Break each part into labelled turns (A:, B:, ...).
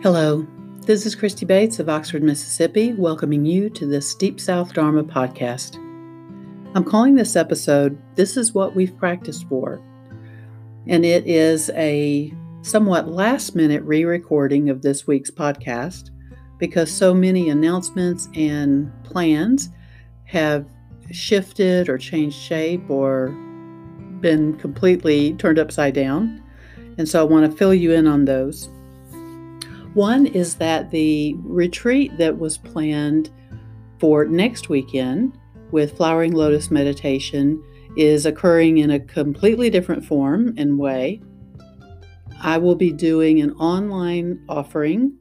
A: Hello, this is Christy Bates of Oxford, Mississippi, welcoming you to this Deep South Dharma podcast. I'm calling this episode This is What We've Practiced For, and it is a somewhat last minute re recording of this week's podcast because so many announcements and plans have shifted or changed shape or been completely turned upside down. And so I want to fill you in on those. One is that the retreat that was planned for next weekend with Flowering Lotus Meditation is occurring in a completely different form and way. I will be doing an online offering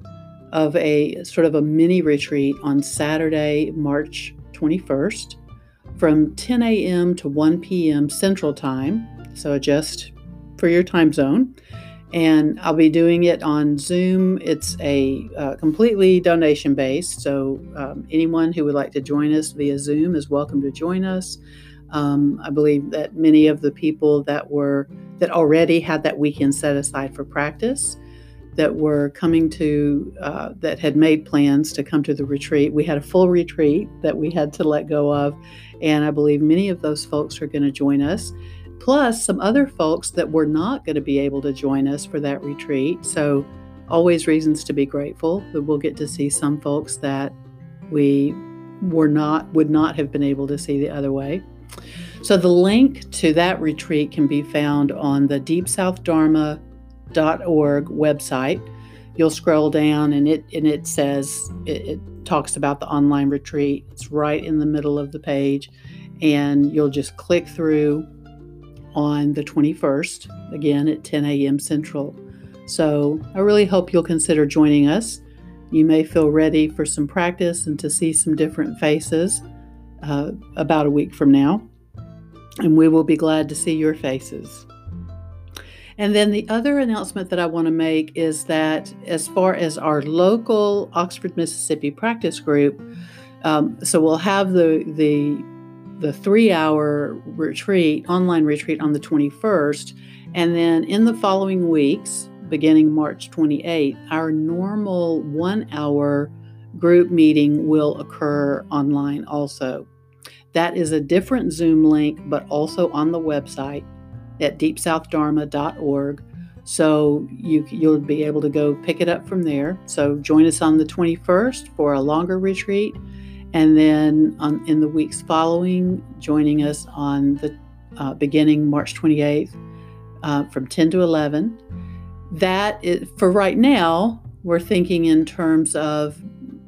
A: of a sort of a mini retreat on Saturday, March 21st from 10 a.m. to 1 p.m. Central Time. So adjust for your time zone and I'll be doing it on Zoom. It's a uh, completely donation based, so um, anyone who would like to join us via Zoom is welcome to join us. Um, I believe that many of the people that were that already had that weekend set aside for practice, that were coming to uh, that had made plans to come to the retreat. We had a full retreat that we had to let go of, and I believe many of those folks are going to join us plus some other folks that were not going to be able to join us for that retreat. So, always reasons to be grateful that we'll get to see some folks that we were not would not have been able to see the other way. So the link to that retreat can be found on the deepsouthdharma.org website. You'll scroll down and it and it says it, it talks about the online retreat. It's right in the middle of the page and you'll just click through on the 21st, again at 10 a.m. Central. So I really hope you'll consider joining us. You may feel ready for some practice and to see some different faces uh, about a week from now. And we will be glad to see your faces. And then the other announcement that I want to make is that as far as our local Oxford, Mississippi practice group, um, so we'll have the the the three hour retreat, online retreat on the 21st. And then in the following weeks, beginning March 28th, our normal one hour group meeting will occur online also. That is a different Zoom link, but also on the website at deepsouthdharma.org. So you, you'll be able to go pick it up from there. So join us on the 21st for a longer retreat and then on, in the weeks following, joining us on the uh, beginning March 28th uh, from 10 to 11. That is, for right now, we're thinking in terms of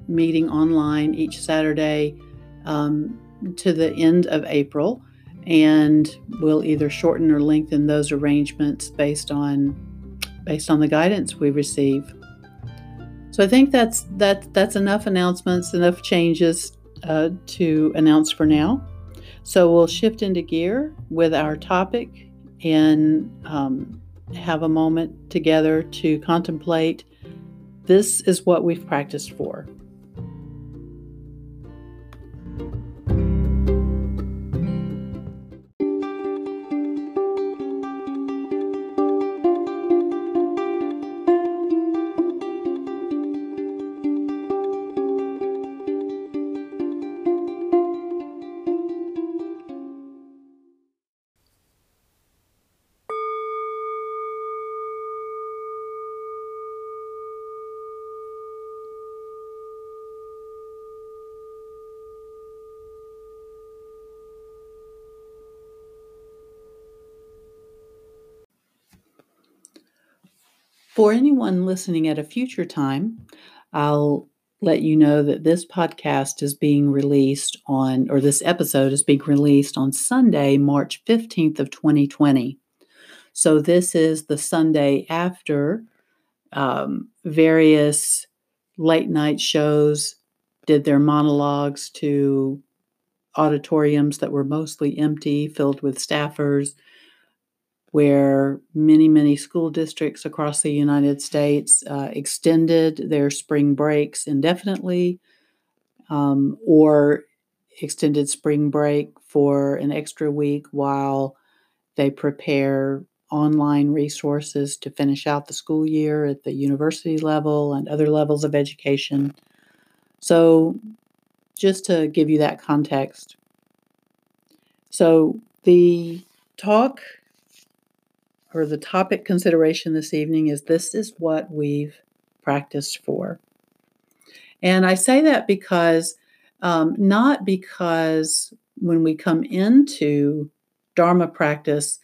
A: meeting online each Saturday um, to the end of April, and we'll either shorten or lengthen those arrangements based on based on the guidance we receive. So I think that's that that's enough announcements, enough changes uh, to announce for now. So we'll shift into gear with our topic and um, have a moment together to contemplate. This is what we've practiced for. For anyone listening at a future time, I'll let you know that this podcast is being released on, or this episode is being released on Sunday, March 15th of 2020. So this is the Sunday after um, various late night shows did their monologues to auditoriums that were mostly empty, filled with staffers where many, many school districts across the United States uh, extended their spring breaks indefinitely um, or extended spring break for an extra week while they prepare online resources to finish out the school year at the university level and other levels of education. So, just to give you that context. So, the talk or the topic consideration this evening is this is what we've practiced for. And I say that because, um, not because when we come into Dharma practice,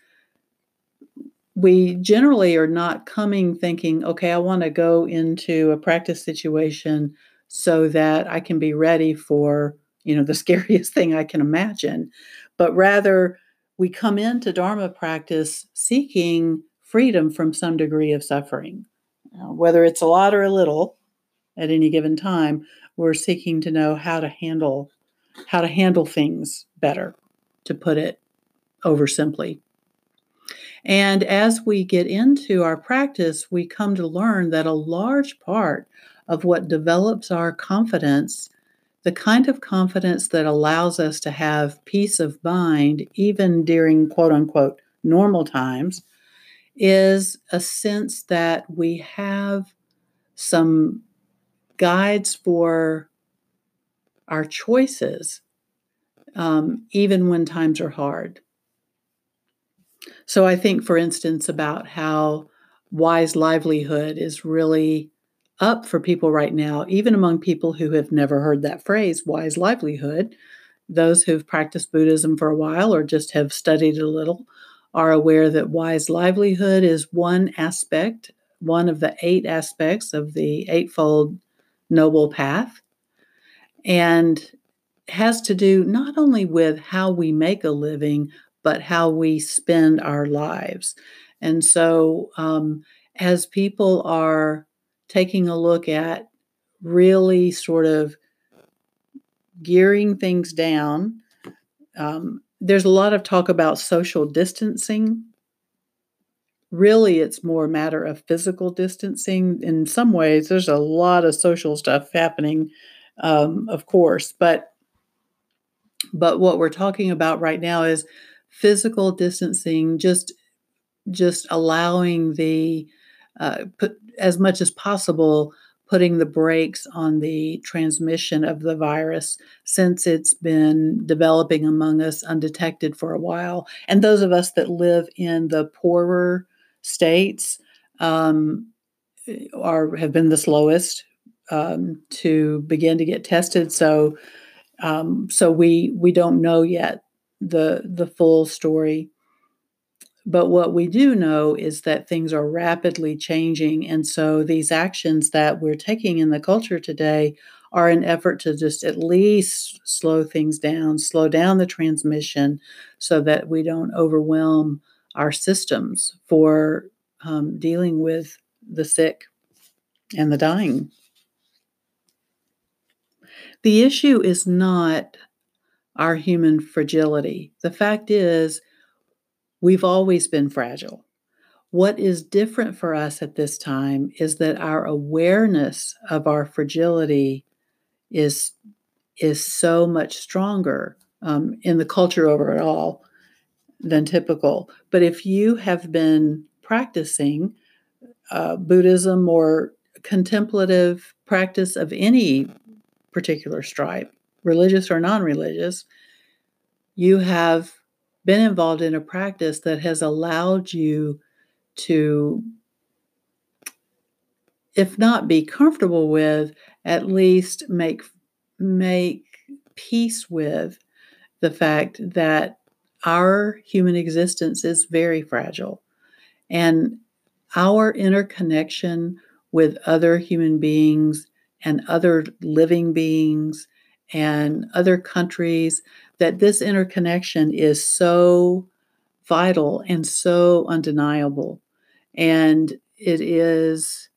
A: we generally are not coming thinking, okay, I want to go into a practice situation so that I can be ready for, you know, the scariest thing I can imagine. But rather, we come into Dharma practice seeking freedom from some degree of suffering. Whether it's a lot or a little at any given time, we're seeking to know how to handle how to handle things better, to put it over simply. And as we get into our practice, we come to learn that a large part of what develops our confidence, the kind of confidence that allows us to have peace of mind, even during quote unquote normal times, is a sense that we have some guides for our choices, um, even when times are hard. So I think, for instance, about how wise livelihood is really up for people right now, even among people who have never heard that phrase, wise livelihood. Those who've practiced Buddhism for a while or just have studied a little are aware that wise livelihood is one aspect, one of the eight aspects of the Eightfold Noble Path, and has to do not only with how we make a living, but how we spend our lives. And so, um, as people are taking a look at really sort of gearing things down, um, there's a lot of talk about social distancing. Really, it's more a matter of physical distancing. In some ways, there's a lot of social stuff happening, um, of course, but but what we're talking about right now is physical distancing, just just allowing the uh, put as much as possible putting the brakes on the transmission of the virus since it's been developing among us undetected for a while. And those of us that live in the poorer states um, are have been the slowest um, to begin to get tested. So, um, so we we don't know yet the the full story. But what we do know is that things are rapidly changing. And so these actions that we're taking in the culture today are an effort to just at least slow things down, slow down the transmission so that we don't overwhelm our systems for um, dealing with the sick and the dying. The issue is not our human fragility. The fact is, we've always been fragile. What is different for us at this time is that our awareness of our fragility is, is so much stronger um, in the culture overall than typical. But if you have been practicing uh, Buddhism or contemplative practice of any particular stripe, religious or non religious, you have been involved in a practice that has allowed you to, if not be comfortable with, at least make make peace with the fact that our human existence is very fragile. And our interconnection with other human beings and other living beings and other countries, that this interconnection is so vital and so undeniable. And it is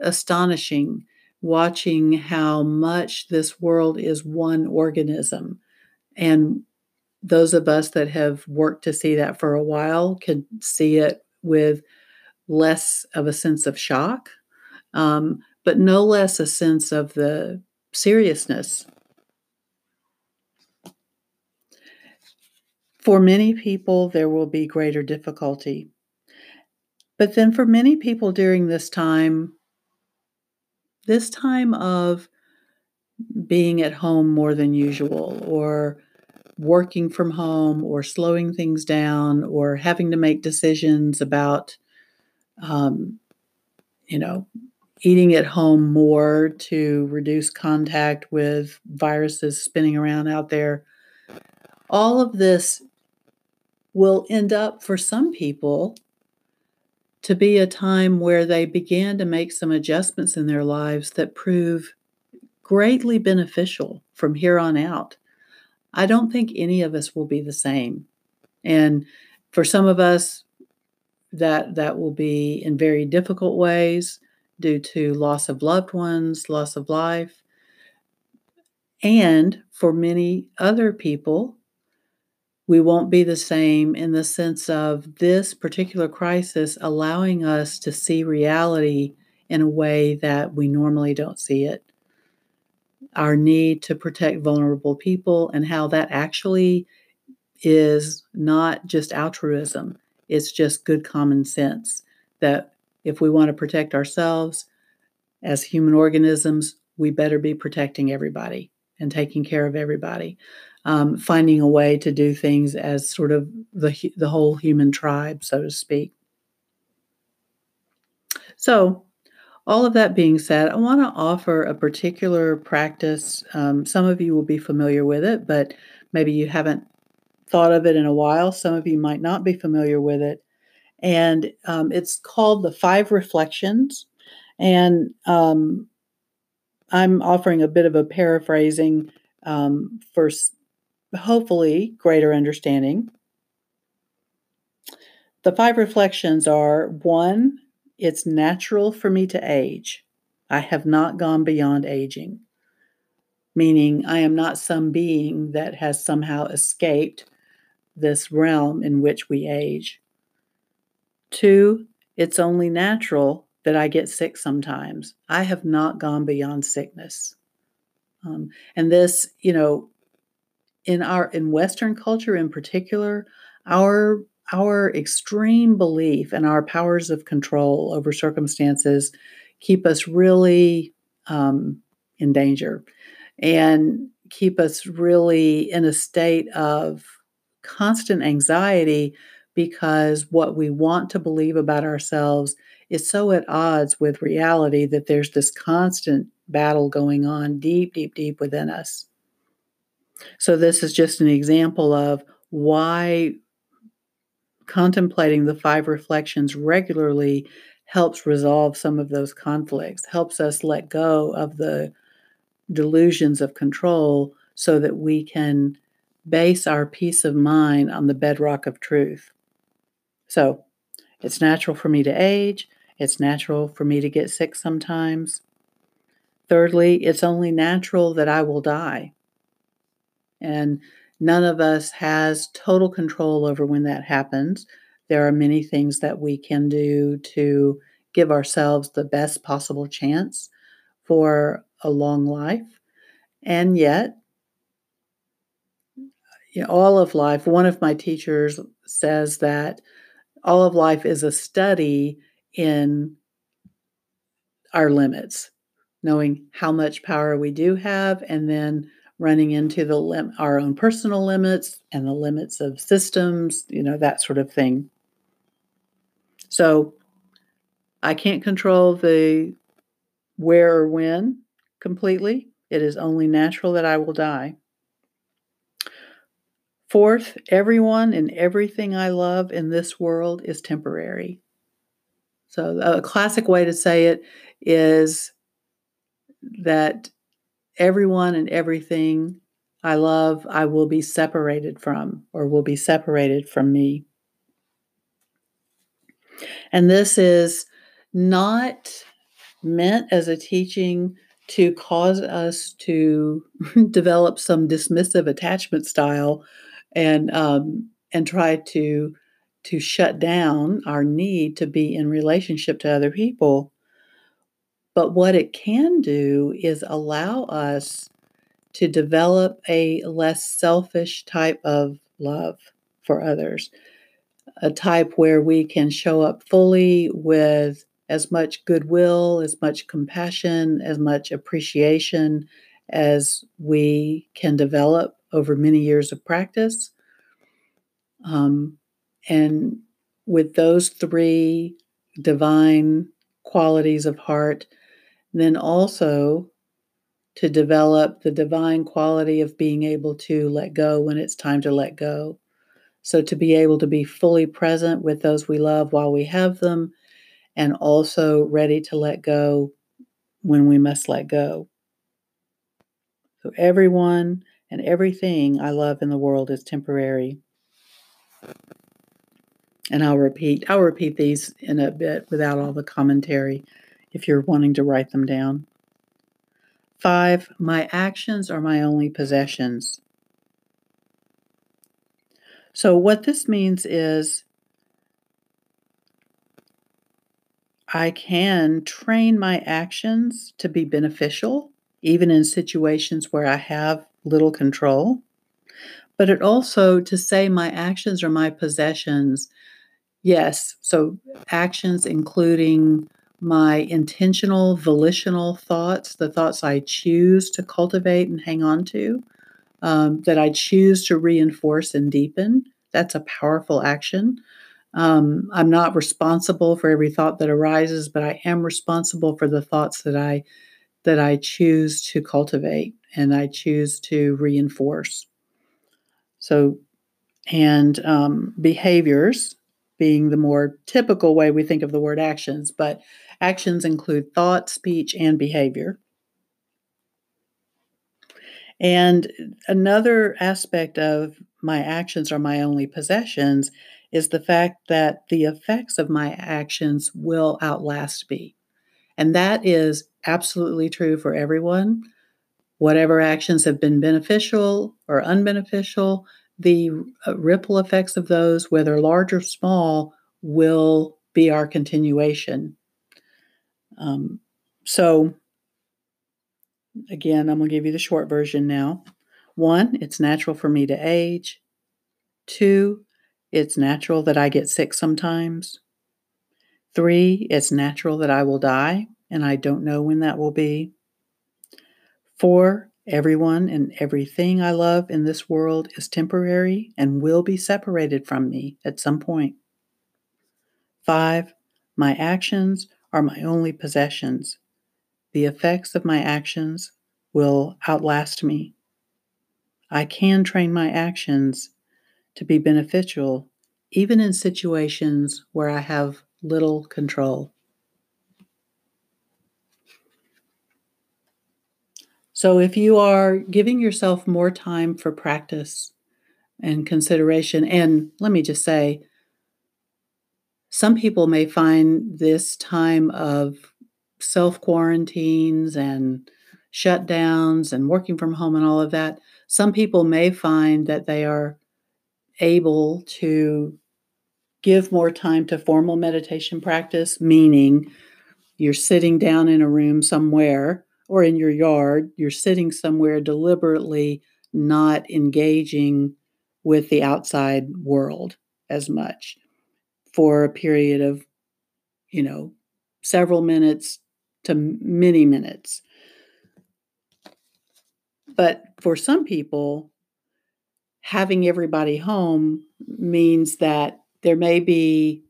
A: astonishing watching how much this world is one organism. And those of us that have worked to see that for a while can see it with less of a sense of shock, um, but no less a sense of the seriousness For many people, there will be greater difficulty. But then for many people during this time, this time of being at home more than usual or working from home or slowing things down or having to make decisions about um, you know eating at home more to reduce contact with viruses spinning around out there all of this will end up for some people to be a time where they began to make some adjustments in their lives that prove greatly beneficial from here on out. I don't think any of us will be the same. And for some of us, that that will be in very difficult ways due to loss of loved ones, loss of life. And for many other people, we won't be the same in the sense of this particular crisis allowing us to see reality in a way that we normally don't see it our need to protect vulnerable people and how that actually is not just altruism, it's just good common sense that if we want to protect ourselves as human organisms, we better be protecting everybody and taking care of everybody. Um, finding a way to do things as sort of the the whole human tribe, so to speak. So, all of that being said, I want to offer a particular practice. Um, some of you will be familiar with it, but maybe you haven't thought of it in a while. Some of you might not be familiar with it. And um, it's called the Five Reflections. And um, I'm offering a bit of a paraphrasing um, for hopefully greater understanding. The five reflections are one, it's natural for me to age. I have not gone beyond aging, meaning I am not some being that has somehow escaped this realm in which we age. Two, it's only natural that I get sick sometimes. I have not gone beyond sickness. Um, and this, you know, in our in Western culture in particular, our our extreme belief in our powers of control over circumstances keep us really um, in danger and keep us really in a state of constant anxiety because what we want to believe about ourselves is so at odds with reality that there's this constant battle going on deep, deep, deep within us. So, this is just an example of why contemplating the five reflections regularly helps resolve some of those conflicts, helps us let go of the delusions of control so that we can base our peace of mind on the bedrock of truth. So, it's natural for me to age, it's natural for me to get sick sometimes. Thirdly, it's only natural that I will die. And None of us has total control over when that happens. There are many things that we can do to give ourselves the best possible chance for a long life. And yet, you know, all of life, one of my teachers says that all of life is a study in our limits, knowing how much power we do have, and then running into the lim- our own personal limits and the limits of systems, you know, that sort of thing. So I can't control the where or when completely. It is only natural that I will die. Fourth, everyone and everything I love in this world is temporary. So, a classic way to say it is that everyone and everything I love, I will be separated from or will be separated from me. And this is not meant as a teaching to cause us to develop some dismissive attachment style and um, and try to to shut down our need to be in relationship to other people but what it can do is allow us to develop a less selfish type of love for others. a type where we can show up fully with as much goodwill, as much compassion, as much appreciation as we can develop over many years of practice. Um, and with those three divine qualities of heart, then also to develop the divine quality of being able to let go when it's time to let go. So, to be able to be fully present with those we love while we have them, and also ready to let go when we must let go. So, everyone and everything I love in the world is temporary. And I'll repeat, I'll repeat these in a bit without all the commentary if you're wanting to write them down. Five, my actions are my only possessions. So, what this means is I can train my actions to be beneficial, even in situations where I have little control. But it also to say my actions are my possessions. Yes, so actions including my intentional, volitional thoughts, the thoughts I choose to cultivate and hang on to, um, that I choose to reinforce and deepen. That's a powerful action. Um, I'm not responsible for every thought that arises, but I am responsible for the thoughts that I that I choose to cultivate and I choose to reinforce. So, and um, behaviors being the more typical way we think of the word actions, but actions include thought, speech, and behavior. And another aspect of my actions are my only possessions is the fact that the effects of my actions will outlast me. And that is absolutely true for everyone. Whatever actions have been beneficial or unbeneficial, the uh, ripple effects of those, whether large or small, will be our continuation. Um, so, again, I'm going to give you the short version now. One, it's natural for me to age. Two, it's natural that I get sick sometimes. Three, it's natural that I will die, and I don't know when that will be. Four, everyone and everything I love in this world is temporary and will be separated from me at some point. Five, my actions are my only possessions. The effects of my actions will outlast me. I can train my actions to be beneficial even in situations where I have little control. So, if you are giving yourself more time for practice and consideration, and let me just say, some people may find this time of self quarantines and shutdowns and working from home and all of that, some people may find that they are able to give more time to formal meditation practice, meaning you're sitting down in a room somewhere or in your yard, you're sitting somewhere deliberately not engaging with the outside world as much for a period of, you know, several minutes to many minutes. But for some people, having everybody home means that there may be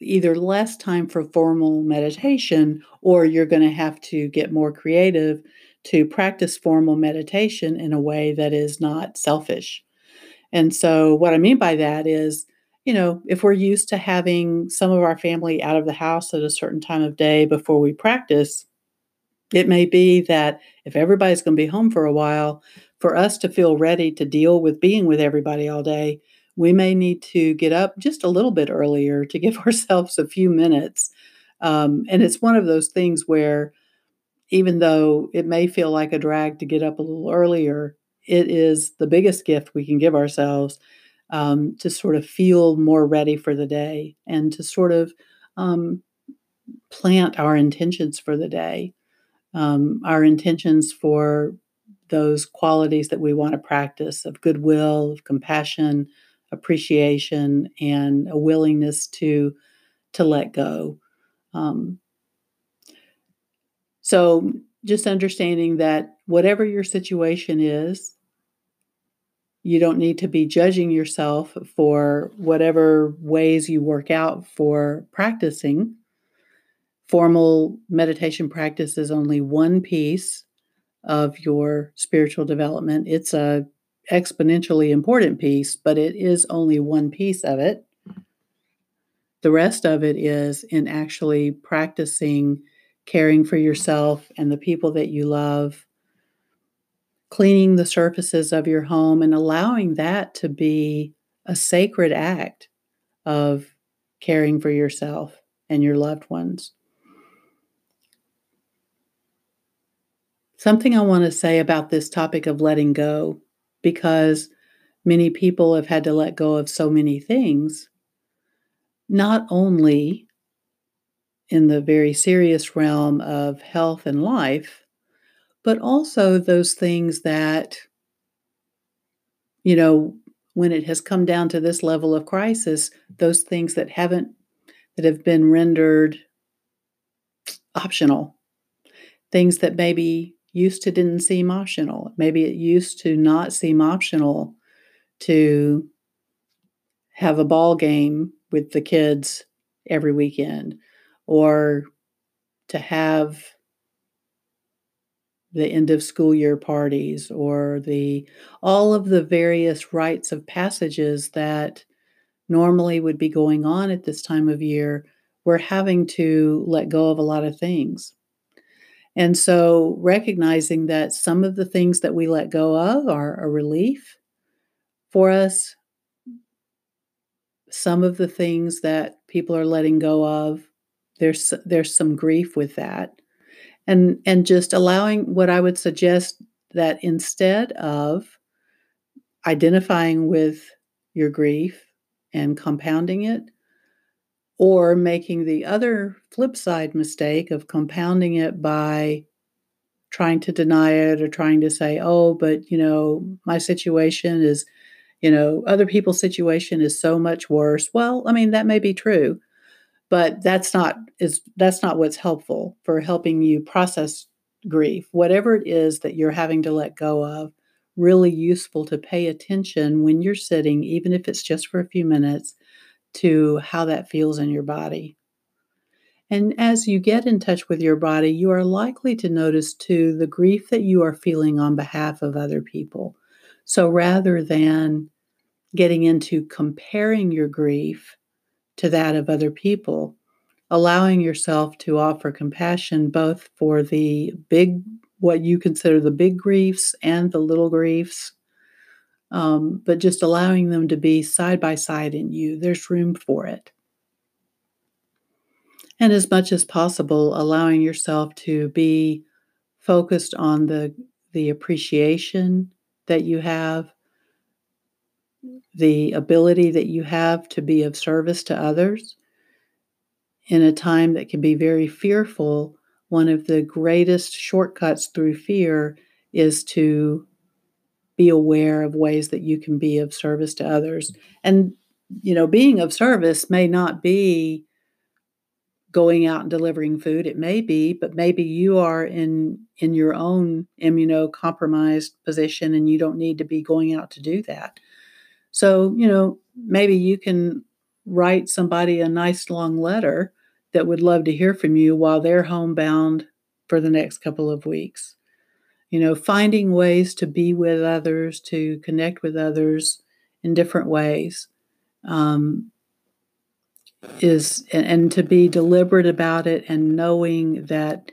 A: either less time for formal meditation or you're going to have to get more creative to practice formal meditation in a way that is not selfish. And so, what I mean by that is, you know, if we're used to having some of our family out of the house at a certain time of day before we practice, it may be that if everybody's going to be home for a while, for us to feel ready to deal with being with everybody all day, we may need to get up just a little bit earlier to give ourselves a few minutes. Um, and it's one of those things where, even though it may feel like a drag to get up a little earlier, it is the biggest gift we can give ourselves um, to sort of feel more ready for the day and to sort of um, plant our intentions for the day, um, our intentions for those qualities that we want to practice of goodwill, of compassion, appreciation and a willingness to to let go. Um, so just understanding that whatever your situation is, you don't need to be judging yourself for whatever ways you work out for practicing. Formal meditation practice is only one piece of your spiritual development. It's a exponentially important piece, but it is only one piece of it. The rest of it is in actually practicing caring for yourself and the people that you love, cleaning the surfaces of your home, and allowing that to be a sacred act of caring for yourself and your loved ones. Something I want to say about this topic of letting go, because many people have had to let go of so many things, not only in the very serious realm of health and life, but also those things that, you know, when it has come down to this level of crisis, those things that haven't, that have been rendered optional, things that maybe used to didn't seem optional. Maybe it used to not seem optional to have a ball game with the kids every weekend or to have the end of school year parties or the all of the various rites of passages that normally would be going on at this time of year we're having to let go of a lot of things. And so recognizing that some of the things that we let go of are a relief for us some of the things that people are letting go of there's there's some grief with that and and just allowing what i would suggest that instead of identifying with your grief and compounding it or making the other flip side mistake of compounding it by trying to deny it or trying to say oh but you know my situation is you know other people's situation is so much worse. Well i mean that may be true but that's not is that's not what's helpful for helping you process grief. Whatever it is that you're having to let go of really useful to pay attention when you're sitting even if it's just for a few minutes to how that feels in your body. And as you get in touch with your body you are likely to notice too the grief that you are feeling on behalf of other people. So rather than getting into comparing your grief to that of other people, allowing yourself to offer compassion both for the big, what you consider the big griefs and the little griefs, um, but just allowing them to be side by side in you. There's room for it. And as much as possible, allowing yourself to be focused on the, the appreciation that you have the ability that you have to be of service to others in a time that can be very fearful, one of the greatest shortcuts through fear is to be aware of ways that you can be of service to others. And, you know, being of service may not be going out and delivering food it may be but maybe you are in in your own immunocompromised position and you don't need to be going out to do that so, you know, maybe you can write somebody a nice long letter that would love to hear from you while they're homebound for the next couple of weeks. You know, finding ways to be with others, to connect with others in different ways. Um, is and, and to be deliberate about it and knowing that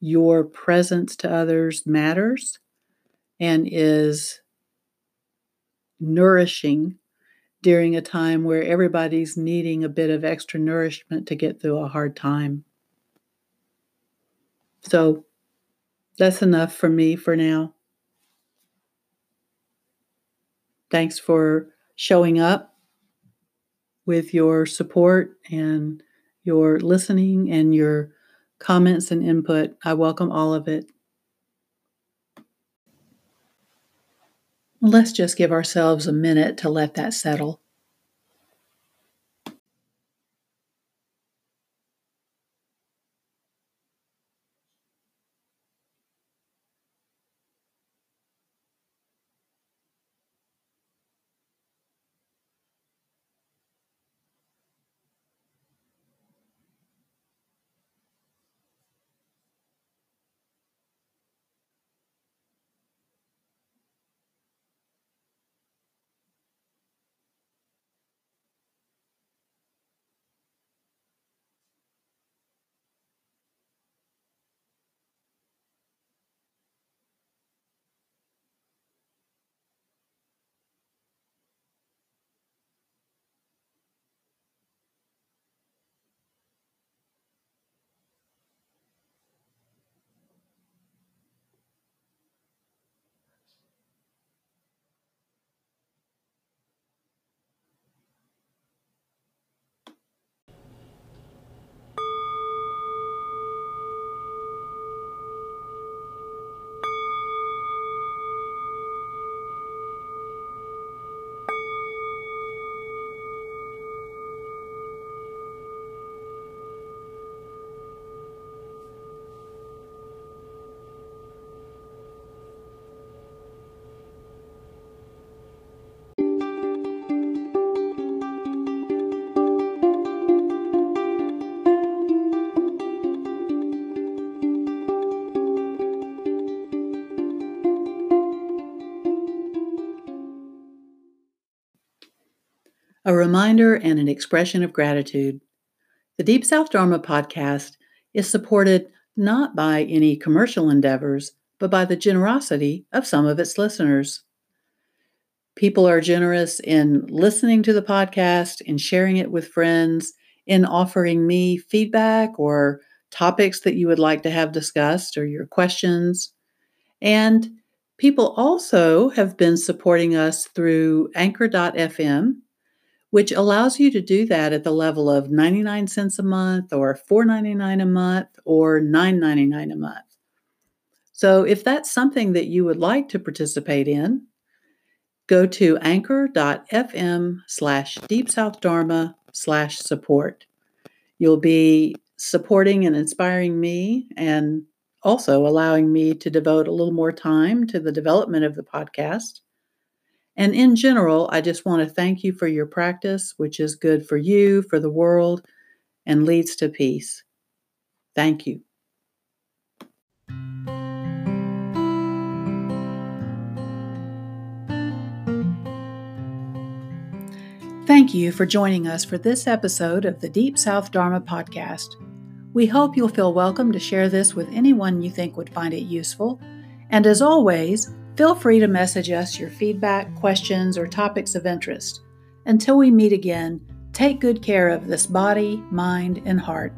A: your presence to others matters and is nourishing during a time where everybody's needing a bit of extra nourishment to get through a hard time. So that's enough for me for now. Thanks for showing up with your support and your listening and your comments and input. I welcome all of it. Let's just give ourselves a minute to let that settle. A reminder and an expression of gratitude. The Deep South Dharma podcast is supported not by any commercial endeavors, but by the generosity of some of its listeners. People are generous in listening to the podcast, in sharing it with friends, in offering me feedback or topics that you would like to have discussed or your questions. And people also have been supporting us through anchor.fm, which allows you to do that at the level of 99 cents a month or 4.99 a month or 9.99 a month. So if that's something that you would like to participate in, go to anchor.fm slash deep south dharma slash support. You'll be supporting and inspiring me and also allowing me to devote a little more time to the development of the podcast. And in general, I just want to thank you for your practice, which is good for you, for the world, and leads to peace. Thank you. Thank you for joining us for this episode of the Deep South Dharma podcast. We hope you'll feel welcome to share this with anyone you think would find it useful. And as always, feel free to message us your feedback, questions, or topics of interest. Until we meet again, take good care of this body, mind, and heart.